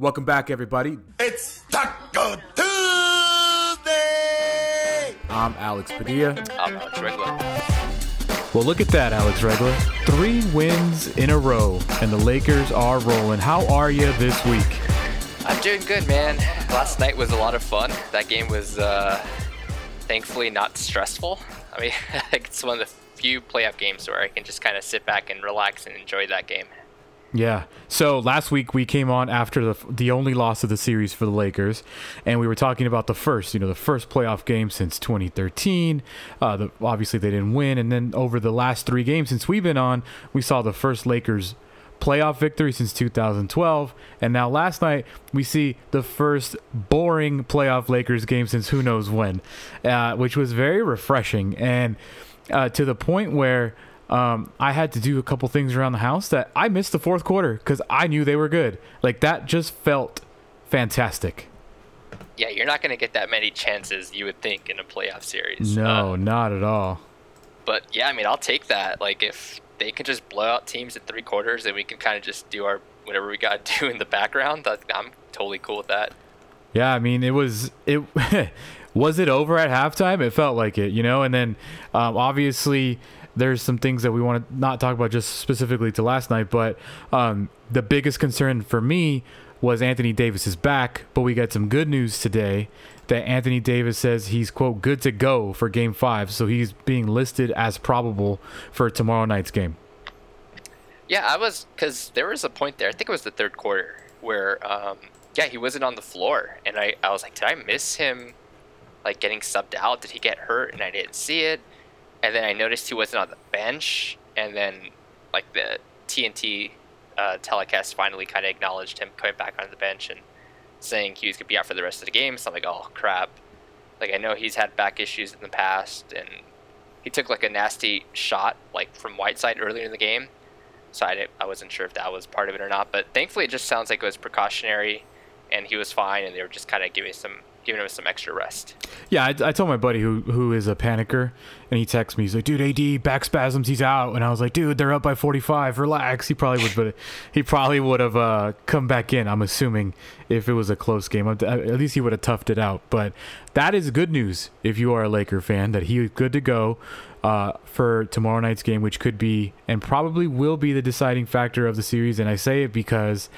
Welcome back, everybody. It's Talk-O Tuesday! I'm Alex Padilla. I'm Alex Regla. Well, look at that, Alex Regla. Three wins in a row, and the Lakers are rolling. How are you this week? I'm doing good, man. Last night was a lot of fun. That game was uh, thankfully not stressful. I mean, it's one of the few playoff games where I can just kind of sit back and relax and enjoy that game. Yeah. So last week we came on after the the only loss of the series for the Lakers, and we were talking about the first, you know, the first playoff game since 2013. Uh, the, obviously they didn't win, and then over the last three games since we've been on, we saw the first Lakers playoff victory since 2012, and now last night we see the first boring playoff Lakers game since who knows when, uh, which was very refreshing and uh, to the point where um, I had to do a couple things around the house that I missed the fourth quarter because I knew they were good. Like that just felt fantastic. Yeah, you're not going to get that many chances you would think in a playoff series. No, Uh, not at all. but yeah, I mean, I'll take that. Like if they can just blow out teams at three quarters, and we can kind of just do our whatever we got to do in the background. That, I'm totally cool with that. Yeah, I mean, it was it. was it over at halftime? It felt like it, you know. And then um, obviously there's some things that we want to not talk about just specifically to last night, but um, the biggest concern for me was Anthony Davis is back, but we got some good news today that Anthony Davis says he's quote good to go for game 5, so he's being listed as probable for tomorrow night's game. Yeah, I was because there was a point there. I think it was the third quarter where, um, yeah, he wasn't on the floor, and I, I was like, did I miss him, like getting subbed out? Did he get hurt? And I didn't see it. And then I noticed he wasn't on the bench, and then like the TNT uh, telecast finally kind of acknowledged him coming back on the bench and saying he was gonna be out for the rest of the game. So I'm like, oh crap. Like I know he's had back issues in the past, and he took like a nasty shot like from Whiteside earlier in the game. So I, I wasn't sure if that was part of it or not. But thankfully, it just sounds like it was precautionary, and he was fine, and they were just kind of giving some giving him some extra rest. Yeah, I, I told my buddy who who is a panicker, and he texts me. He's like, "Dude, AD back spasms, he's out." And I was like, "Dude, they're up by 45. Relax." He probably would, but he probably would have uh, come back in. I'm assuming if it was a close game, at at least he would have toughed it out. But that is good news if you are a Laker fan that he is good to go uh, for tomorrow night's game, which could be and probably will be the deciding factor of the series. And I say it because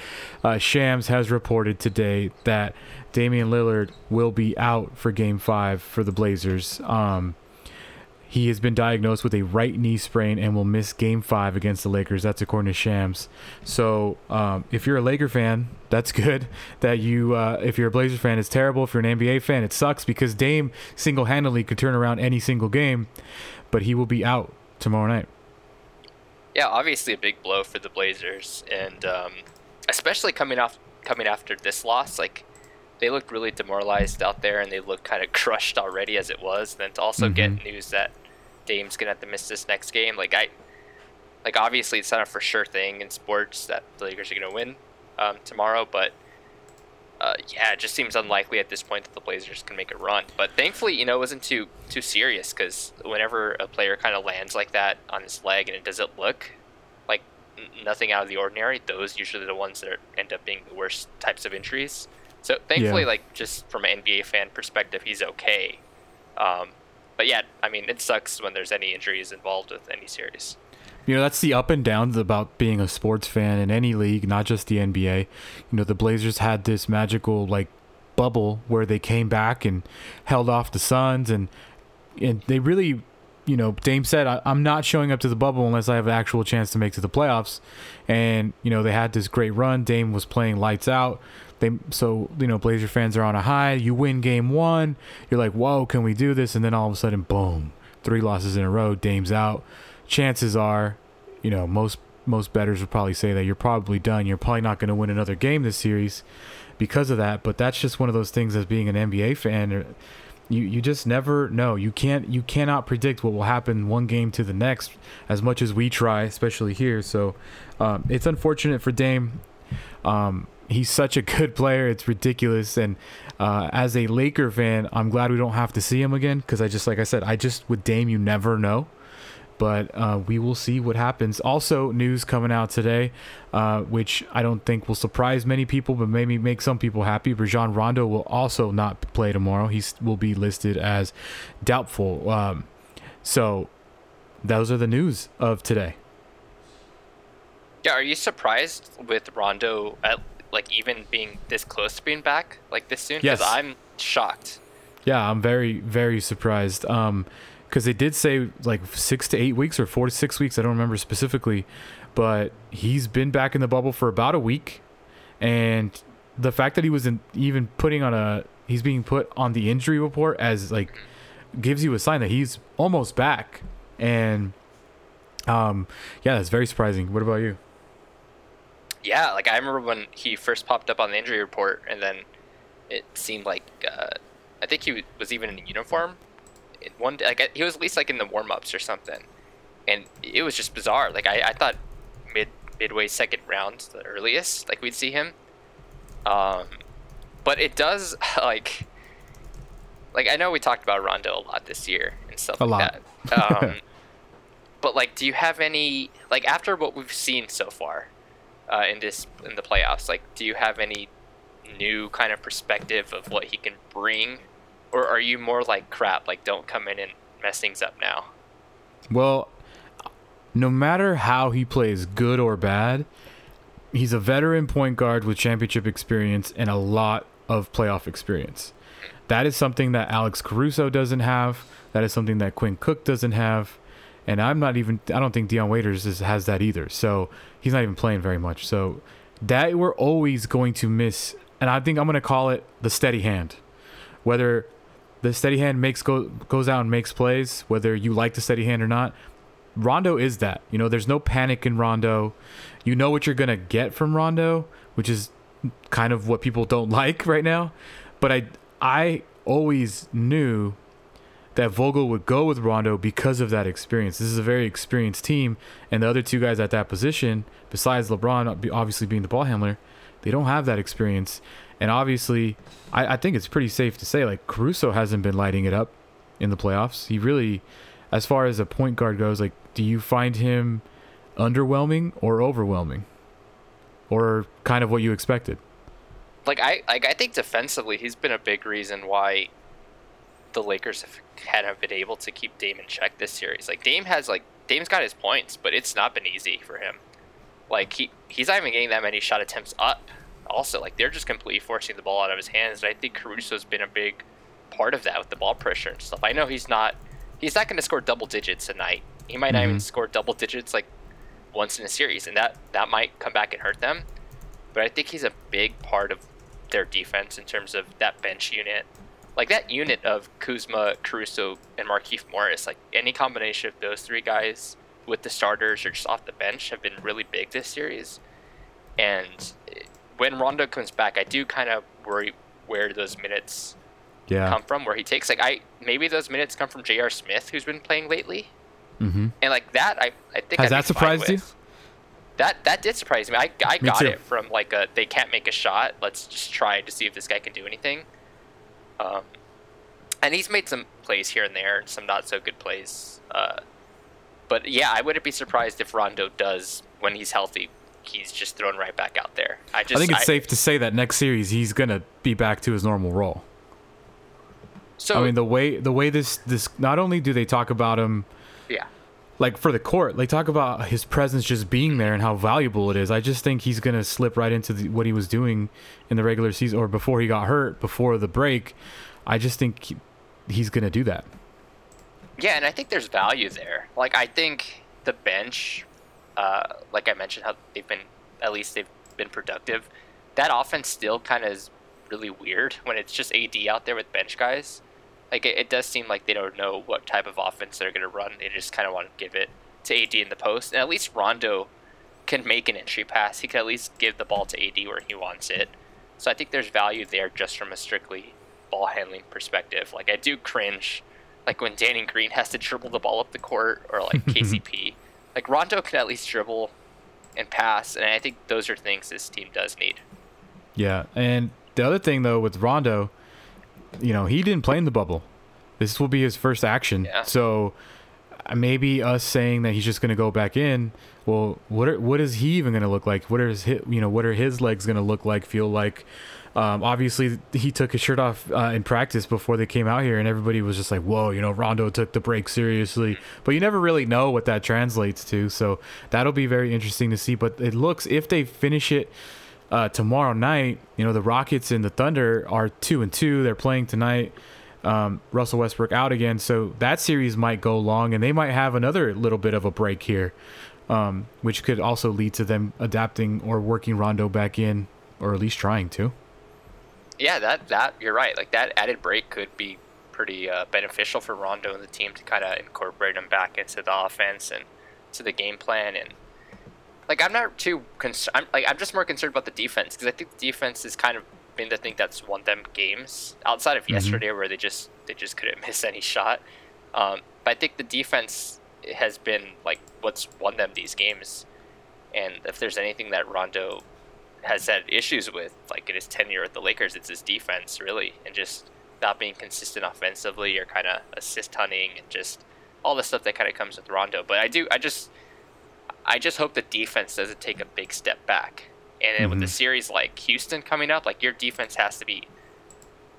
uh, Shams has reported today that Damian Lillard will be out for Game Five for the Blazers. Um, he has been diagnosed with a right knee sprain and will miss Game Five against the Lakers. That's according to Shams. So, um, if you're a Laker fan, that's good. That you, uh, if you're a Blazers fan, it's terrible. If you're an NBA fan, it sucks because Dame single-handedly could turn around any single game, but he will be out tomorrow night. Yeah, obviously a big blow for the Blazers, and um, especially coming off coming after this loss, like they looked really demoralized out there, and they looked kind of crushed already as it was. And then to also get news that Dame's gonna have to miss this next game, like I, like obviously it's not a for sure thing in sports that the Lakers are gonna win um, tomorrow, but. Uh, yeah, it just seems unlikely at this point that the Blazers can make a run. But thankfully, you know, it wasn't too too serious because whenever a player kind of lands like that on his leg and it doesn't look like n- nothing out of the ordinary, those usually are the ones that are, end up being the worst types of injuries. So thankfully, Yeah. like just from an NBA fan perspective, he's okay. Um, but yeah, I mean, it sucks when there's any injuries involved with any series. You know, that's the up and downs about being a sports fan in any league, not just the NBA. You know, the Blazers had this magical like bubble where they came back and held off the Suns and and they really you know, Dame said, I, I'm not showing up to the bubble unless I have an actual chance to make to the playoffs. And, you know, they had this great run. Dame was playing lights out. They, so, you know, Blazer fans are on a high. You win game one. You're like, whoa, can we do this? And then all of a sudden, boom, three losses in a row. Dame's out. Chances are, you know, most most bettors would probably say that you're probably done. You're probably not going to win another game this series because of that. But that's just one of those things as being an NBA fan you you just never know. You can't you cannot predict what will happen one game to the next as much as we try, especially here. So um, it's unfortunate for Dame. Um, he's such a good player; it's ridiculous. And uh, as a Laker fan, I'm glad we don't have to see him again because I just like I said, I just with Dame, you never know. but uh, we will see what happens. Also, news coming out today, uh, which I don't think will surprise many people, but maybe make some people happy. Rajon Rondo will also not play tomorrow. He will be listed as doubtful. Um, so, those are the news of today. Yeah, are you surprised with Rondo at like even being this close to being back like this soon? Yes. I'm shocked. Yeah, I'm very very surprised. Um, because they did say like six to eight weeks or four to six weeks. I don't remember specifically, but he's been back in the bubble for about a week, and the fact that he wasn't even putting on a he's being put on the injury report as like gives you a sign that he's almost back, and um, yeah, that's very surprising. What about you? Yeah, like I remember when he first popped up on the injury report, and then it seemed like uh, I think he was even in uniform. One day, like he was at least like in the warm ups or something, and it was just bizarre. Like I, I thought mid midway second round the earliest like we'd see him. Um, but it does like like I know we talked about Rondo a lot this year and stuff A like lot. that. Um, but like, do you have any like after what we've seen so far uh, in this in the playoffs? Like, do you have any new kind of perspective of what he can bring, or are you more like crap? Like, don't come in and mess things up now. Well, no matter how he plays, good or bad, he's a veteran point guard with championship experience and a lot of playoff experience. That is something that Alex Caruso doesn't have. That is something that Quinn Cook doesn't have. And I'm not even, I don't think Dion Waiters is, has that either. So he's not even playing very much. So that we're always going to miss. And I think I'm going to call it the steady hand. Whether the steady hand makes go, goes out and makes plays, whether you like the steady hand or not, Rondo is that. You know, there's no panic in Rondo. You know what you're going to get from Rondo, which is kind of what people don't like right now. But I I always knew that Vogel would go with Rondo because of that experience. This is a very experienced team, and the other two guys at that position, besides LeBron obviously being the ball handler, they don't have that experience. And obviously, I, I think it's pretty safe to say like Caruso hasn't been lighting it up in the playoffs. He really, as far as a point guard goes, like, do you find him underwhelming or overwhelming, or kind of what you expected? Like I like I think defensively, he's been a big reason why the Lakers have hadn't been able to keep Dame in check this series. Like Dame has like Dame's got his points, but it's not been easy for him. Like he he's not even getting that many shot attempts up. Also, like they're just completely forcing the ball out of his hands. And I think Caruso's been a big part of that with the ball pressure and stuff. I know he's not he's not going to score double digits tonight. He might not even Mhm. score double digits like once in a series, and that that might come back and hurt them. But I think he's a big part of their defense in terms of that bench unit. Like that unit of Kuzma, Caruso, and Markieff Morris, like any combination of those three guys with the starters or just off the bench have been really big this series. And when Rondo comes back, I do kind of worry where those minutes Yeah. come from, where he takes like I maybe those minutes come from J.R. Smith, who's been playing lately, mm-hmm. and like that, I I think Has I'd that surprised you? That that did surprise me. I, I Me got too. it from like a they can't make a shot. Let's just try to see if this guy can do anything. Um, and he's made some plays here and there, some not so good plays. Uh, but yeah, I wouldn't be surprised if Rondo does when he's healthy. He's just thrown right back out there. I just I think it's safe to say that next series he's gonna be back to his normal role. So I mean the way the way this this not only do they talk about him yeah, like for the court, like talk about his presence just being there and how valuable it is. I just think he's gonna slip right into the, what he was doing in the regular season or before he got hurt before the break. I just think he, he's gonna do that. Yeah, and I think there's value there. Like I think the bench, uh, like I mentioned, how they've been at least they've been productive. That offense still kind of is really weird when it's just AD out there with bench guys. Like it, it does seem like they don't know what type of offense they're gonna run. They just kind of want to give it to AD in the post, and at least Rondo can make an entry pass. He can at least give the ball to AD where he wants it. So I think there's value there just from a strictly ball handling perspective. Like I do cringe like when Danny Green has to dribble the ball up the court or like KCP. like Rondo can at least dribble and pass, and I think those are things this team does need. Yeah, and the other thing though with Rondo, you know, he didn't play in the bubble. This will be his first action. Yeah. So maybe us saying that he's just going to go back in. Well, what are, what is he even going to look like? What are his you know what are his legs going to look like? Feel like? Um, obviously, he took his shirt off uh, in practice before they came out here, and everybody was just like, "Whoa, you know, Rondo took the break seriously." But you never really know what that translates to, so that'll be very interesting to see. But it looks if they finish it uh, tomorrow night, you know, the Rockets and the Thunder are two and two. They're playing tonight. Um, Russell Westbrook out again, so that series might go long, and they might have another little bit of a break here, um, which could also lead to them adapting or working Rondo back in, or at least trying to. Yeah, that that you're right. Like that added break could be pretty uh, beneficial for Rondo and the team to kind of incorporate him back into the offense and to the game plan. And like I'm not too concerned. I'm, like I'm just more concerned about the defense because I think the defense has kind of been the thing that's won them games outside of mm-hmm. yesterday where they just they just couldn't miss any shot. Um, but I think the defense has been like what's won them these games. And if there's anything that Rondo has had issues with, like in his tenure at the Lakers, it's his defense really, and just not being consistent offensively or kind of assist hunting and just all the stuff that kind of comes with Rondo. But I do, I just, I just hope the defense doesn't take a big step back. And then mm-hmm. with the mm-hmm. series like Houston coming up, like your defense has to be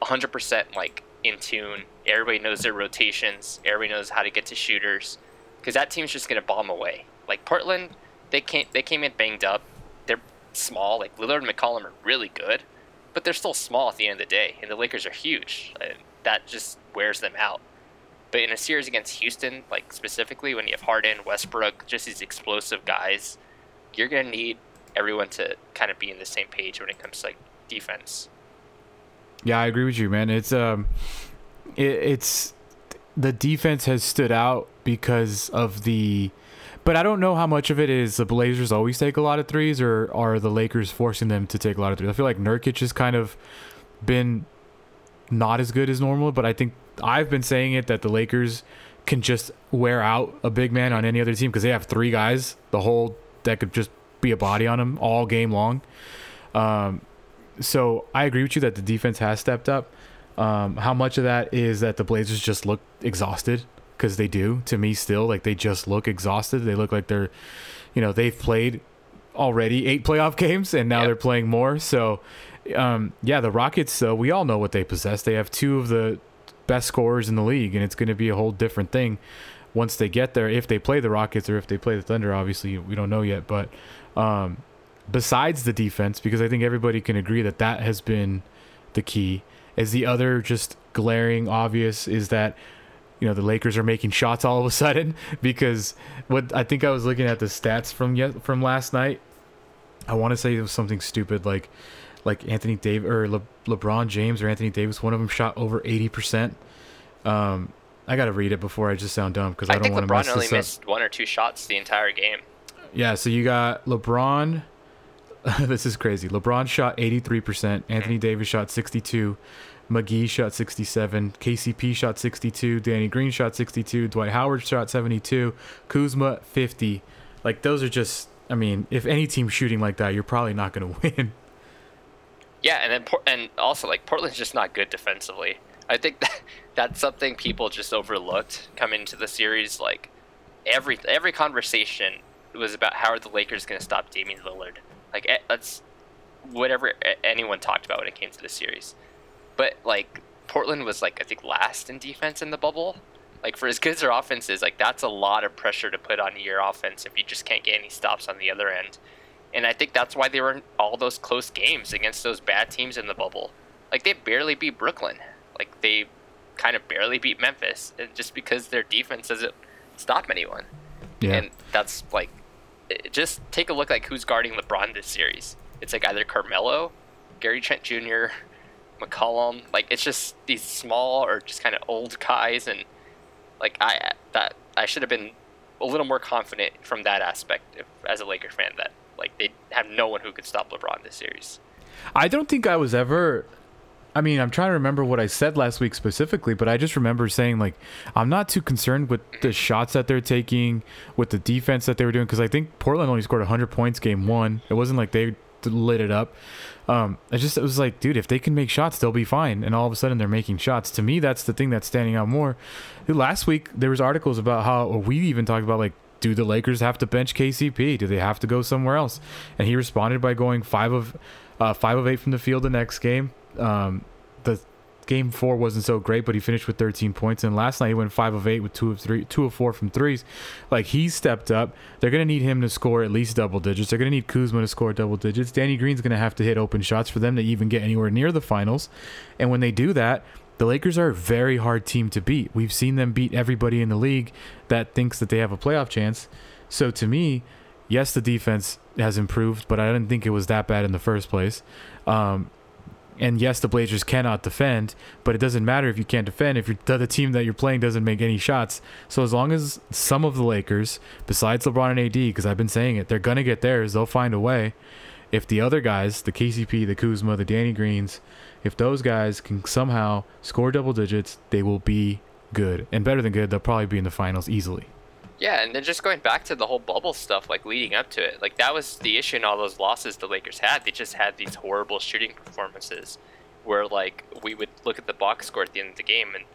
100% like in tune. Everybody knows their rotations. Everybody knows how to get to shooters, because that team's just gonna bomb away. Like Portland, they came they came in banged up They're small. Like Lillard and McCollum are really good, but they're still small at the end of the day, and the Lakers are huge. And that just wears them out. But in a series against Houston, like specifically when you have Harden, Westbrook, just these explosive guys, you're gonna need everyone to kind of be in the same page when it comes to like defense. Yeah, I agree with you, man. It's um, it, it's the defense has stood out because of the but I don't know how much of it is the Blazers always take a lot of threes, or are the Lakers forcing them to take a lot of threes? I feel like Nurkic has kind of been not as good as normal, but I think I've been saying it that the Lakers can just wear out a big man on any other team because they have three guys, the whole that could just be a body on them all game long. Um, so I agree with you that the defense has stepped up. Um, how much of that is that the Blazers just look exhausted because they do to me still like they just look exhausted they look like they're you know they've played already eight playoff games and now yep. they're playing more so um, yeah the rockets uh, we all know what they possess they have two of the best scorers in the league and it's going to be a whole different thing once they get there if they play the rockets or if they play the thunder obviously we don't know yet but um, besides the defense because i think everybody can agree that that has been the key as the other just glaring obvious is that you know the Lakers are making shots all of a sudden because what I think I was looking at the stats from yet from last night. I want to say it was something stupid like like Anthony Davis or Le, LeBron James or Anthony Davis. One of them shot over eighty percent. Um, I gotta read it before I just sound dumb because I, I, don't want to mess only this missed one or two shots the entire game. Yeah, so you got LeBron. this is crazy. LeBron shot eighty three percent. Anthony Davis shot sixty two. McGee shot 67, KCP shot 62, Danny Green shot 62, Dwight Howard shot 72, Kuzma 50. Like those are just I mean, if any team's shooting like that, you're probably not going to win. Yeah, and then and also like Portland's just not good defensively. I think that that's something people just overlooked coming into the series like every every conversation was about how are the Lakers going to stop Damian Lillard. Like eh, that's whatever anyone talked about when it came to the series. But like Portland was like I think last in defense in the bubble. Like for as good as their offense is, like that's a lot of pressure to put on your offense if you just can't get any stops on the other end. And I think that's why they were in all those close games against those bad teams in the bubble. Like they barely beat Brooklyn. Like they kind of barely beat Memphis, just because their defense doesn't stop anyone. Yeah. And that's like, just take a look like who's guarding LeBron this series. It's like either Carmelo, Gary Trent Jr., McCollum. Like it's just these small or just kind of old guys, and like I that I should have been a little more confident from that aspect if, as a Laker fan that like they have no one who could stop LeBron this series. I don't think I was ever. I mean, I'm trying to remember what I said last week specifically, but I just remember saying like I'm not too concerned with the shots that they're taking, with the defense that they were doing, because I think Portland only scored 100 points game one. It wasn't like they lit it up. Um, I just it was like, dude, if they can make shots, they'll be fine. And all of a sudden, they're making shots. To me, that's the thing that's standing out more. Last week, there was articles about how we even talked about like, do the Lakers have to bench KCP? Do they have to go somewhere else? And he responded by going five of uh, five of eight from the field the next game. Um, the game four wasn't so great, but he finished with 13 points. And last night he went five of eight with two of three, two of four from threes. Like he stepped up. They're gonna need him to score at least double digits. They're gonna need Kuzma to score double digits. Danny Green's gonna have to hit open shots for them to even get anywhere near the finals. And when they do that, the Lakers are a very hard team to beat. We've seen them beat everybody in the league that thinks that they have a playoff chance. So to me, yes, the defense has improved, but I didn't think it was that bad in the first place. Um, and yes, the Blazers cannot defend, but it doesn't matter if you can't defend if the team that you're playing doesn't make any shots. So as long as some of the Lakers, besides LeBron and AD, because I've been saying it, they're gonna get theirs. They'll find a way. If the other guys, the KCP, the Kuzma, the Danny Greens, if those guys can somehow score double digits, they will be good and better than good. They'll probably be in the finals easily. Yeah, and then just going back to the whole bubble stuff, like leading up to it, like that was the issue in all those losses the Lakers had. They just had these horrible shooting performances where like we would look at the box score at the end of the game and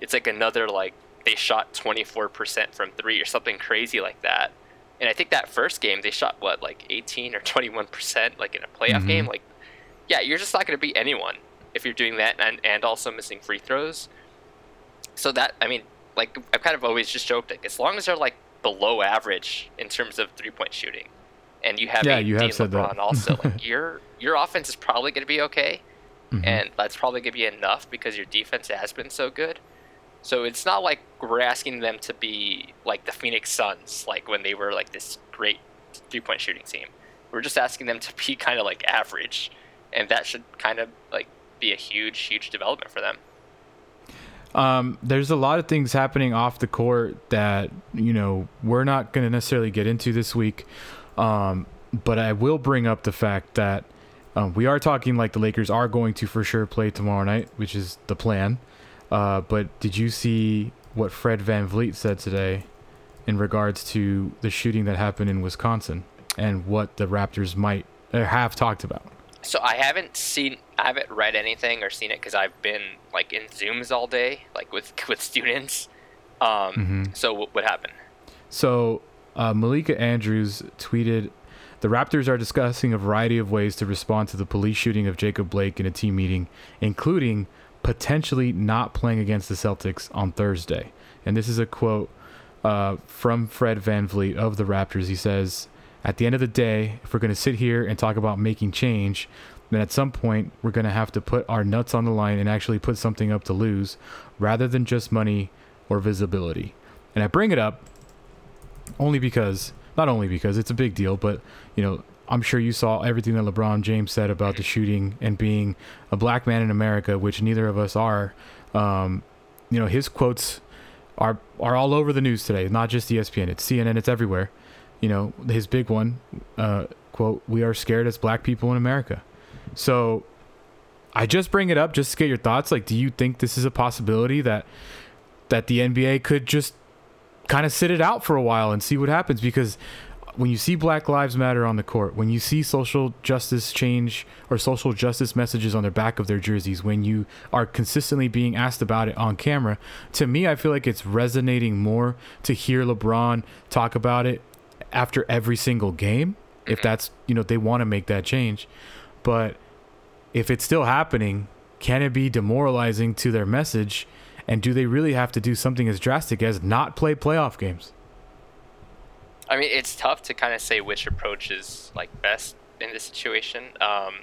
it's like another like they shot 24% from 3 or something crazy like that. And I think that first game they shot what like 18 or 21% like in a playoff mm-hmm. game like yeah, you're just not going to beat anyone if you're doing that and and also missing free throws. So that I mean like I've kind of always just joked like as long as they're like below average in terms of three point shooting, and you have yeah, you have said LeBron that. also, like your your offense is probably going to be okay, mm-hmm. and that's probably going to be enough because your defense has been so good. So it's not like we're asking them to be like the Phoenix Suns, like when they were like this great three point shooting team. We're just asking them to be kind of like average, and that should kind of like be a huge, huge development for them. Um, there's a lot of things happening off the court that you know we're not going to necessarily get into this week, um, but I will bring up the fact that um, we are talking like the Lakers are going to for sure play tomorrow night, which is the plan. Uh, but did you see what Fred Van VanVleet said today in regards to the shooting that happened in Wisconsin and what the Raptors might have talked about? So I haven't seen, I haven't read anything or seen it because I've been like in Zooms all day, like with with students. Um, mm-hmm. So what, what happened? So uh, Malika Andrews tweeted, "The Raptors are discussing a variety of ways to respond to the police shooting of Jacob Blake in a team meeting, including potentially not playing against the Celtics on Thursday." And this is a quote uh, from Fred VanVleet of the Raptors. He says at the end of the day, if we're going to sit here and talk about making change, then at some point we're going to have to put our nuts on the line and actually put something up to lose rather than just money or visibility. And I bring it up only because, not only because it's a big deal, but, you know, I'm sure you saw everything that LeBron James said about the shooting and being a black man in America, which neither of us are. Um, you know, his quotes are are all over the news today, not just ESPN. It's CNN. It's everywhere you know, his big one, uh, quote, we are scared as black people in America. So I just bring it up just to get your thoughts. Like, do you think this is a possibility that that the NBA could just kind of sit it out for a while and see what happens? Because when you see Black Lives Matter on the court, when you see social justice change or social justice messages on the back of their jerseys, when you are consistently being asked about it on camera, to me, I feel like it's resonating more to hear LeBron talk about it after every single game if mm-hmm. that's you know they want to make that change. But if it's still happening can it be demoralizing to their message? And do they really have to do something as drastic as not play playoff games i mean it's tough to kind of say which approach is like best in this situation um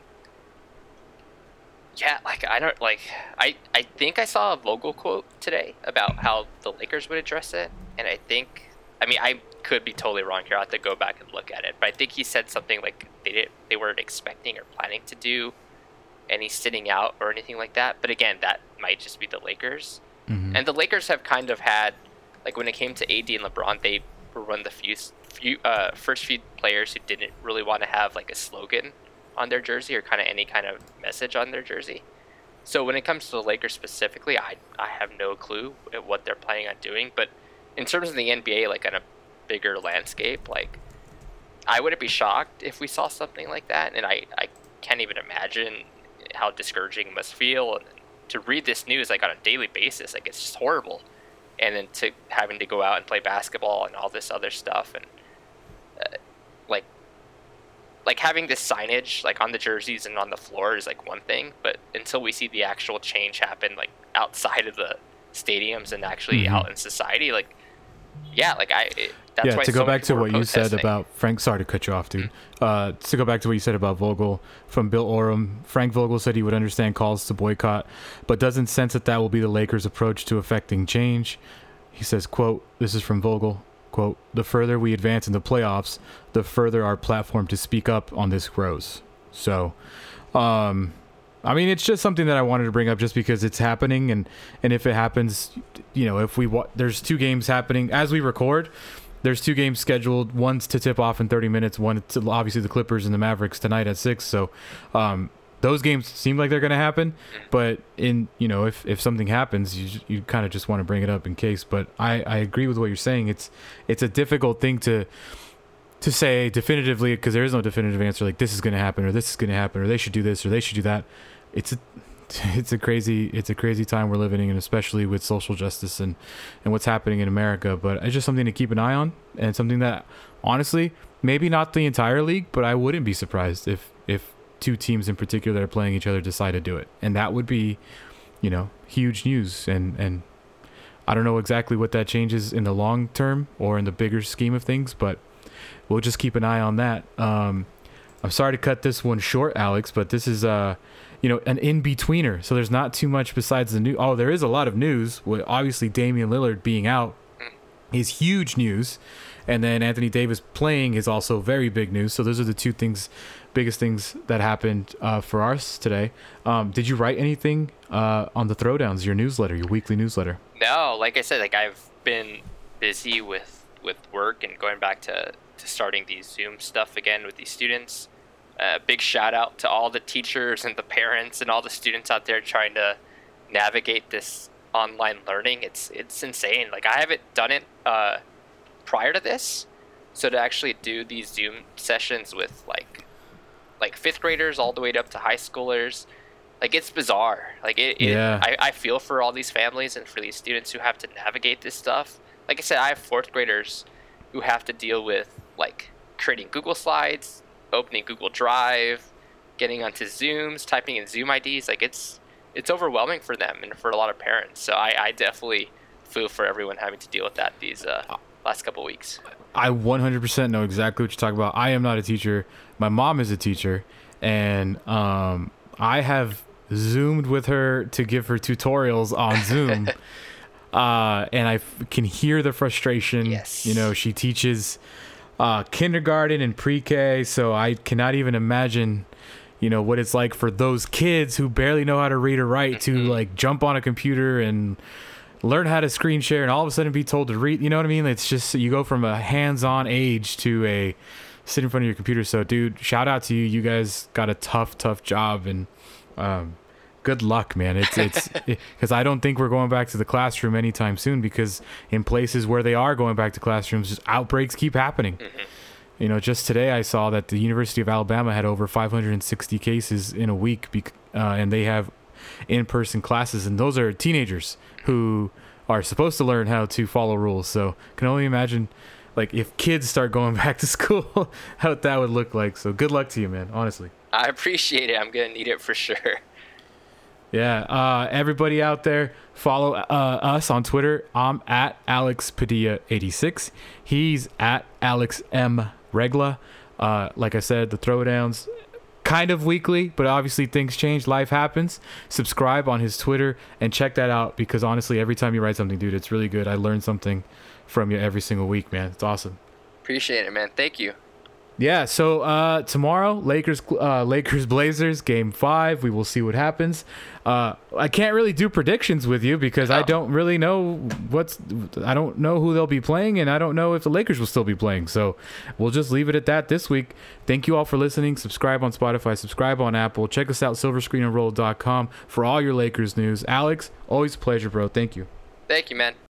yeah like i don't like i i think i saw a vogel quote today about how the lakers would address it and i think i mean i could be totally wrong here. I have to go back and look at it. But I think he said something like they didn't they weren't expecting or planning to do any sitting out or anything like that. But again, that might just be the Lakers. Mm-hmm. And the Lakers have kind of had like when it came to AD and LeBron, they were one of the few, few uh, first few players who didn't really want to have like a slogan on their jersey or kind of any kind of message on their jersey. So when it comes to the Lakers specifically, I I have no clue at what they're planning on doing. But in terms of the NBA, like on a bigger landscape, like I wouldn't be shocked if we saw something like that, and I, I can't even imagine how discouraging it must feel. To read this news like on a daily basis, like it's just horrible. And then to having to go out and play basketball and all this other stuff, and uh, like like having this signage like on the jerseys and on the floor is like one thing, but until we see the actual change happen like outside of the stadiums and actually Mhm. out in society, like yeah, like I it, that's yeah, why to so go back to what were you said about Frank, sorry to cut you off, dude. Mm-hmm. Uh, to go back to what you said about Vogel from Bill Oram, Frank Vogel said he would understand calls to boycott, but doesn't sense that that will be the Lakers' approach to affecting change. He says, "quote This is from Vogel. Quote: The further we advance in the playoffs, the further our platform to speak up on this grows." So, um, I mean, it's just something that I wanted to bring up just because it's happening, and and if it happens, you know, if we wa- there's two games happening as we record. There's two games scheduled. One's to tip off in 30 minutes. One to obviously the Clippers and the Mavericks tonight at six. So, um, those games seem like they're going to happen. Mm-hmm. But in you know, if if something happens, you you kind of just want to bring it up in case. But I I agree with what you're saying. It's it's a difficult thing to to say definitively because there is no definitive answer like this is going to happen or this is going to happen or they should do this or they should do that it's a it's a crazy it's a crazy time we're living in especially with social justice and and what's happening in america but it's just something to keep an eye on and something that honestly maybe not the entire league but i wouldn't be surprised if if two teams in particular that are playing each other decide to do it and that would be you know huge news and and i don't know exactly what that changes in the long term or in the bigger scheme of things but we'll just keep an eye on that. Um, I'm sorry to cut this one short, Alex, but this is uh, you know, an in betweener. So there's not too much besides the new. Oh, there is a lot of news. With obviously Damian Lillard being out is huge news, and then Anthony Davis playing is also very big news. So those are the two things, biggest things that happened uh, for us today. Um, did you write anything uh, on the throwdowns? Your newsletter, your weekly newsletter. No, like I said, like I've been busy with with work and going back to to starting these Zoom stuff again with these students. Uh, big shout out to all the teachers and the parents and all the students out there trying to navigate this online learning. It's it's insane. Like I haven't done it uh, prior to this, so to actually do these Zoom sessions with like like fifth graders all the way up to high schoolers, like it's bizarre. Like it, it Yeah. I, I feel for all these families and for these students who have to navigate this stuff. Like I said, I have fourth graders who have to deal with like creating Google Slides, opening Google Drive, getting onto Zooms, typing in Zoom IDs. Like it's it's overwhelming for them and for a lot of parents. So I, I definitely feel for everyone having to deal with that these uh, last couple weeks. I 100% know exactly what you're talking about. I am not a teacher. My mom is a teacher, and um, I have zoomed with her to give her tutorials on Zoom. uh, and I f- can hear the frustration. Yes. You know, she teaches uh, kindergarten and pre-K, so I cannot even imagine, you know, what it's like for those kids who barely know how to read or write to like jump on a computer and learn how to screen share and all of a sudden be told to read. You know what I mean? It's just you go from a hands-on age to a sit in front of your computer. So, dude, shout out to you. You guys got a tough, tough job, and um, good luck, man. It's it's because I don't think we're going back to the classroom anytime soon. Because in places where they are going back to classrooms, just outbreaks keep happening. You know, just today I saw that the University of Alabama had over 560 cases in a week, bec- uh, and they have in-person classes, and those are teenagers who are supposed to learn how to follow rules. So, can only imagine, like, if kids start going back to school, how that would look like. So, good luck to you, man. Honestly. I appreciate it. I'm gonna need it for sure. Yeah. Uh, everybody out there, follow uh, us on Twitter. I'm at Alex Padilla86. He's at Alex M Regla. Uh, like I said, the throwdowns kind of weekly, but obviously things change. Life happens. Subscribe on his Twitter and check that out because honestly, every time you write something, dude, it's really good. I learn something from you every single week, man. It's awesome. Appreciate it, man. Thank you. Yeah, so uh, tomorrow, Lakers, uh, Lakers, Blazers, Game Five. We will see what happens. Uh, I can't really do predictions with you because I don't really know what's. I don't know who they'll be playing, and I don't know if the Lakers will still be playing. So we'll just leave it at that this week. Thank you all for listening. Subscribe on Spotify. Subscribe on Apple. Check us out, SilverScreenandRoll.com for all your Lakers news. Alex, always a pleasure, bro. Thank you. Thank you, man.